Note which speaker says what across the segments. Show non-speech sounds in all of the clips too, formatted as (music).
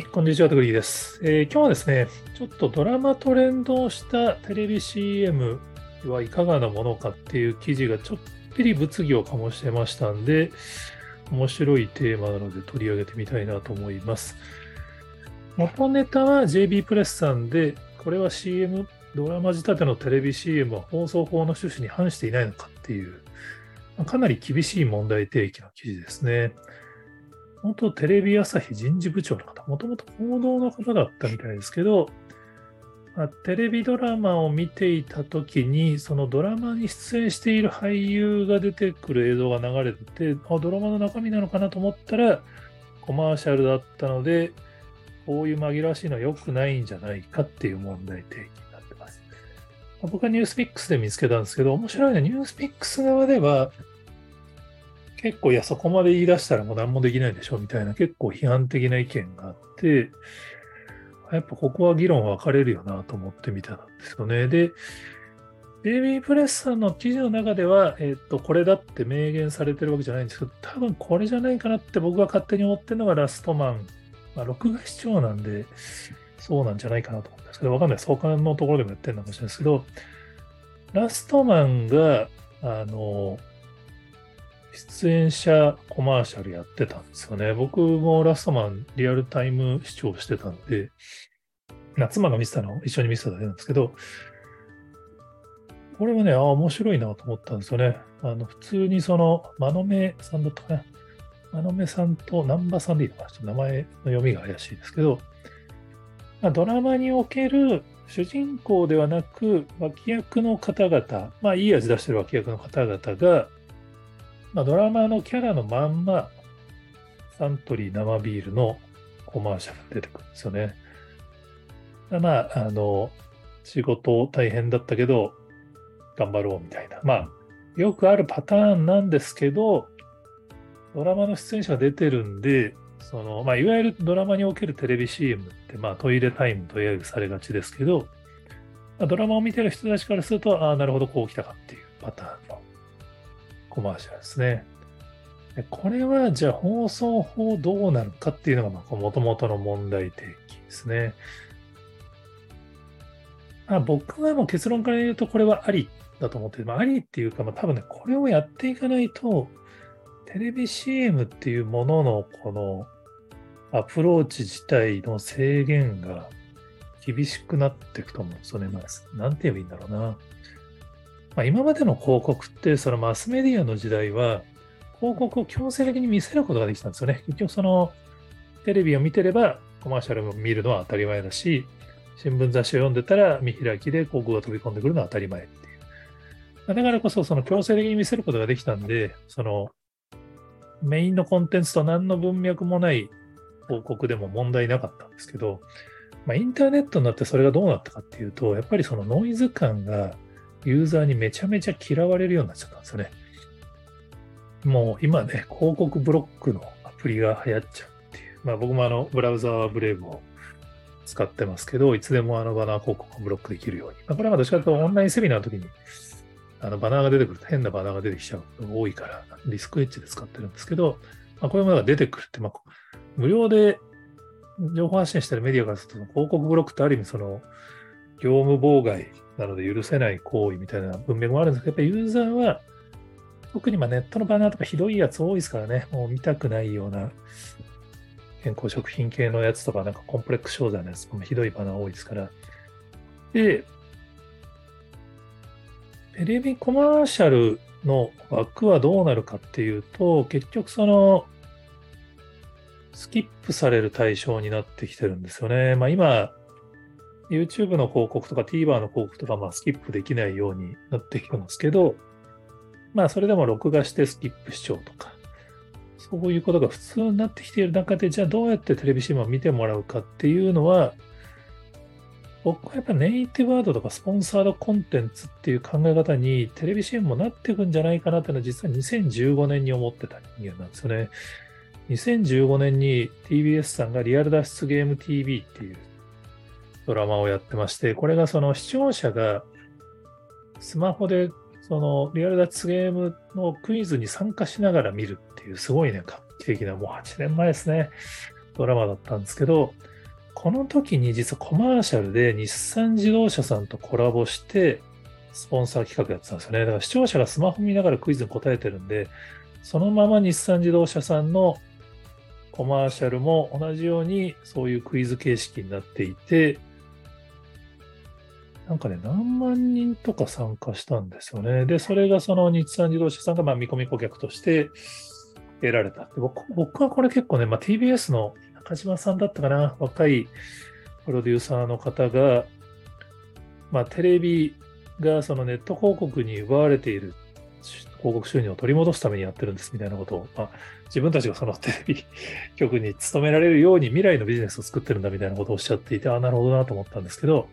Speaker 1: い、こんにちは、トグリーです、えー今日はですね、ちょっとドラマと連動したテレビ CM はいかがなものかっていう記事がちょっぴり物議を醸してましたんで、面白いテーマなので取り上げてみたいなと思います。元ネタは JB プレスさんで、これは CM、ドラマ仕立てのテレビ CM は放送法の趣旨に反していないのかっていう、かなり厳しい問題提起の記事ですね。元テレビ朝日人事部長の方、もともと報道の方だったみたいですけど、まあテレビドラマを見ていたときに、そのドラマに出演している俳優が出てくる映像が流れてて、あドラマの中身なのかなと思ったら、コマーシャルだったので、こういう紛らわしいのは良くないんじゃないかっていう問題提起になってます。僕はニュースピックスで見つけたんですけど、面白いのはニュースピックス側では、結構、いや、そこまで言い出したらもう何もできないでしょみたいな結構批判的な意見があって、やっぱここは議論分かれるよなと思ってみたんですよね。で、ベイビープレスさんの記事の中では、えっと、これだって明言されてるわけじゃないんですけど、多分これじゃないかなって僕が勝手に思ってるのがラストマン。まあ、録画視聴なんで、そうなんじゃないかなと思うんですけど、わかんない。相関のところでもやってるのかもしれないですけど、ラストマンが、あの、出演者コマーシャルやってたんですよね。僕もラストマンリアルタイム視聴してたんで、妻が見てたのを一緒に見てただけなんですけど、これはね、あ、面白いなと思ったんですよね。あの、普通にその、マノメさんだったかな。マノメさんと南波さんでいいのかな。ちょっと名前の読みが怪しいですけど、ま、ドラマにおける主人公ではなく、脇役の方々、まあ、いい味出してる脇役の方々が、まあ、ドラマのキャラのまんま、サントリー生ビールのコマーシャルが出てくるんですよね。まあ、あの、仕事大変だったけど、頑張ろうみたいな。まあ、よくあるパターンなんですけど、ドラマの出演者が出てるんで、その、まあ、いわゆるドラマにおけるテレビ CM って、まあ、トイレタイムと揶揄されがちですけど、ドラマを見てる人たちからすると、ああ、なるほど、こう来たかっていうパターンコマーシャルですね。これは、じゃあ放送法どうなるかっていうのが、もともとの問題提起ですね。まあ、僕はもう結論から言うと、これはありだと思って、まあ、ありっていうか、まあ、多分ね、これをやっていかないと、テレビ CM っていうもののこのアプローチ自体の制限が厳しくなっていくと思うんですよね。まあ、なんて言えばいいんだろうな。まあ、今までの広告って、そのマスメディアの時代は、広告を強制的に見せることができたんですよね。結局そのテレビを見てればコマーシャルを見るのは当たり前だし、新聞雑誌を読んでたら見開きで広告が飛び込んでくるのは当たり前っていう。だからこそその強制的に見せることができたんで、そのメインのコンテンツと何の文脈もない広告でも問題なかったんですけど、まあ、インターネットになってそれがどうなったかっていうと、やっぱりそのノイズ感がユーザーにめちゃめちゃ嫌われるようになっちゃったんですよね。もう今ね、広告ブロックのアプリが流行っちゃうっていう。まあ僕もあのブラウザーブレイブを使ってますけど、いつでもあのバナー広告をブロックできるように。まあ、これはどっちかというとオンラインセミナーの時にあのバナーが出てくると変なバナーが出てきちゃうことが多いから、リスクエッジで使ってるんですけど、まあ、こういうものが出てくるって、まあ、無料で情報発信してるメディアからすると、広告ブロックってある意味その、業務妨害なので許せない行為みたいな文脈もあるんですけど、やっぱりユーザーは、特にまあネットのバナーとかひどいやつ多いですからね、もう見たくないような健康食品系のやつとか、なんかコンプレックス商材のやつとかもひどいバナー多いですから。で、テレビコマーシャルの枠はどうなるかっていうと、結局その、スキップされる対象になってきてるんですよね。まあ今、YouTube の広告とか TVer の広告とか、まあスキップできないようになってきてますけど、まあそれでも録画してスキップ視聴とか、そういうことが普通になってきている中で、じゃあどうやってテレビ CM を見てもらうかっていうのは、僕はやっぱネイティブワードとかスポンサードコンテンツっていう考え方にテレビ CM もなっていくんじゃないかなっていうのは実は2015年に思ってた人間なんですよね。2015年に TBS さんがリアル脱出ゲーム TV っていうドラマをやってまして、これがその視聴者がスマホでそのリアル脱出ゲームのクイズに参加しながら見るっていうすごいね、画期的なもう8年前ですね、ドラマだったんですけど、この時に実はコマーシャルで日産自動車さんとコラボして、スポンサー企画やってたんですよね。だから視聴者がスマホ見ながらクイズに答えてるんで、そのまま日産自動車さんのコマーシャルも同じようにそういうクイズ形式になっていて、なんかね、何万人とか参加したんですよね。で、それがその日産自動車さんがまあ見込み顧客として得られた。で僕僕はこれ結構ね、まあ、TBS の中島さんだったかな、若いプロデューサーの方が、まあ、テレビがそのネット広告に奪われている広告収入を取り戻すためにやってるんですみたいなことを、まあ、自分たちがその (laughs) テレビ局に勤められるように未来のビジネスを作ってるんだみたいなことをおっしゃっていて、ああ、なるほどなと思ったんですけど、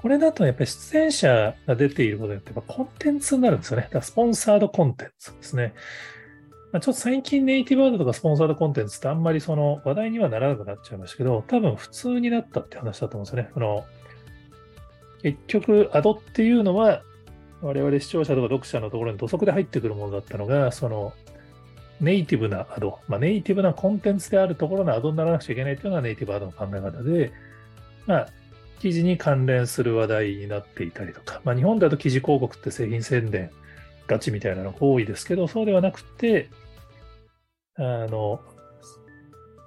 Speaker 1: これだとやっぱり出演者が出ていることによってコンテンツになるんですよね。だからスポンサードコンテンツですね。ま、ちょっと最近ネイティブアードとかスポンサードコンテンツってあんまりその話題にはならなくなっちゃいましたけど、多分普通になったって話だと思うんですよね。あの結局、アドっていうのは、我々視聴者とか読者のところに土足で入ってくるものだったのが、そのネイティブなアド、まあ、ネイティブなコンテンツであるところのアドにならなくちゃいけないというのがネイティブアドの考え方で、まあ、記事に関連する話題になっていたりとか、まあ、日本だと記事広告って製品宣伝ガチみたいなのが多いですけど、そうではなくて、あの、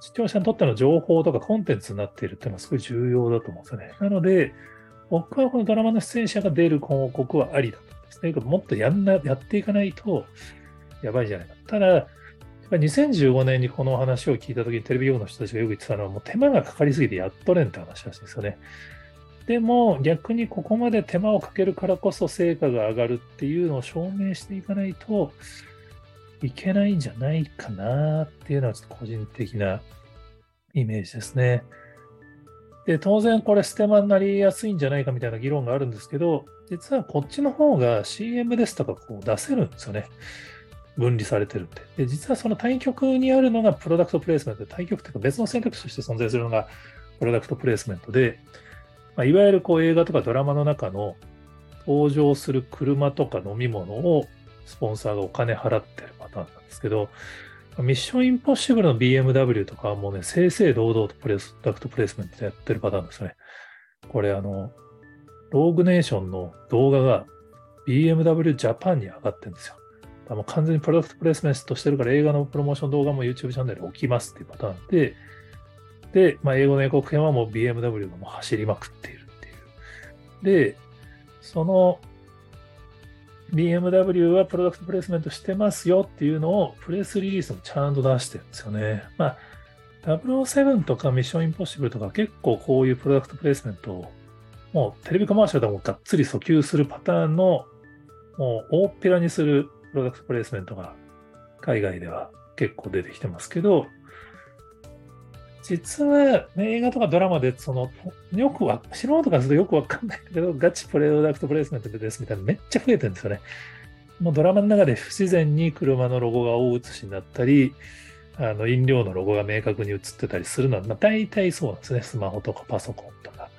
Speaker 1: 視聴者にとっての情報とかコンテンツになっているっていうのはすごい重要だと思うんですよね。なので、僕はこのドラマの出演者が出る広告はありだと思うんですね。もっとやんなやっていかないとやばいじゃないか。ただ、2015年にこの話を聞いたときにテレビ用の人たちがよく言ってたのは、もう手間がかかりすぎてやっとれんって話らしいんですよね。でも逆にここまで手間をかけるからこそ成果が上がるっていうのを証明していかないといけないんじゃないかなっていうのはちょっと個人的なイメージですね。で、当然これステマになりやすいんじゃないかみたいな議論があるんですけど、実はこっちの方が CM ですとかこう出せるんですよね。分離されてるんで。で、実はその対局にあるのがプロダクトプレイスメントで、対局っていうか別の選択肢として存在するのがプロダクトプレイスメントで、まあ、いわゆるこう映画とかドラマの中の登場する車とか飲み物をスポンサーがお金払ってるパターンなんですけど、ミッションインポッシブルの BMW とかはもうね、正々堂々とプレスダクトプレイスメントやってるパターンですね。これあの、ローグネーションの動画が BMW ジャパンに上がってるんですよ。もう完全にプロダクトプレイスメントしてるから映画のプロモーション動画も YouTube チャンネルで置きますっていうパターンで、で、まあ、英語の英国編はもう BMW がもう走りまくっているっていう。で、その BMW はプロダクトプレイスメントしてますよっていうのをプレスリリースもちゃんと出してるんですよね。まあ、007とかミッションインポッシブルとか結構こういうプロダクトプレイスメントをもうテレビコマーシャルでもがっつり訴求するパターンのもう大っぺらにするプロダクトプレイスメントが海外では結構出てきてますけど、実は、ね映画とかドラマで、その、よくわ、素人からするとよくわかんないけど、(laughs) ガチプロダクトプレイスメントですみたいなめっちゃ増えてるんですよね。もうドラマの中で不自然に車のロゴが大写しになったり、あの飲料のロゴが明確に映ってたりするのは、まあ、大体そうなんですね。スマホとかパソコンとか。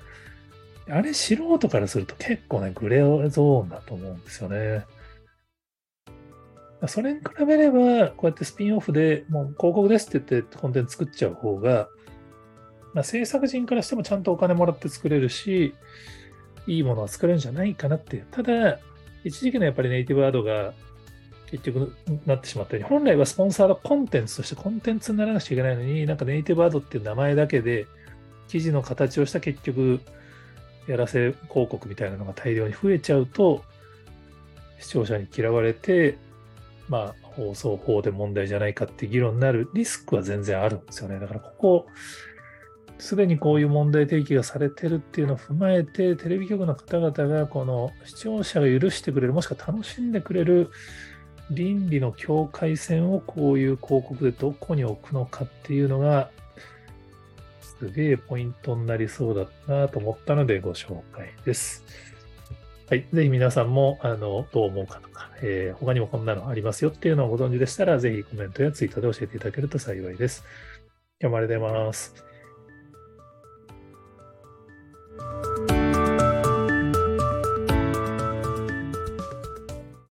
Speaker 1: あれ素人からすると結構ね、グレーゾーンだと思うんですよね。それに比べれば、こうやってスピンオフでもう広告ですって言ってコンテンツ作っちゃう方が、まあ、制作人からしてもちゃんとお金もらって作れるし、いいものは作れるんじゃないかなっていう。ただ、一時期のやっぱりネイティブアドが結局なってしまったように、本来はスポンサードコンテンツとしてコンテンツにならなくちゃいけないのに、なんかネイティブアドっていう名前だけで、記事の形をした結局、やらせ広告みたいなのが大量に増えちゃうと、視聴者に嫌われて、まあ、放送法で問題じゃないかって議論になるリスクは全然あるんですよね。だからここ、すでにこういう問題提起がされてるっていうのを踏まえて、テレビ局の方々がこの視聴者が許してくれる、もしくは楽しんでくれる倫理の境界線をこういう広告でどこに置くのかっていうのが、すげえポイントになりそうだなと思ったのでご紹介です。はい。ぜひ皆さんも、あの、どう思うかとか、えー、他にもこんなのありますよっていうのをご存知でしたら、ぜひコメントやツイートで教えていただけると幸いです。今日もありがとうございます。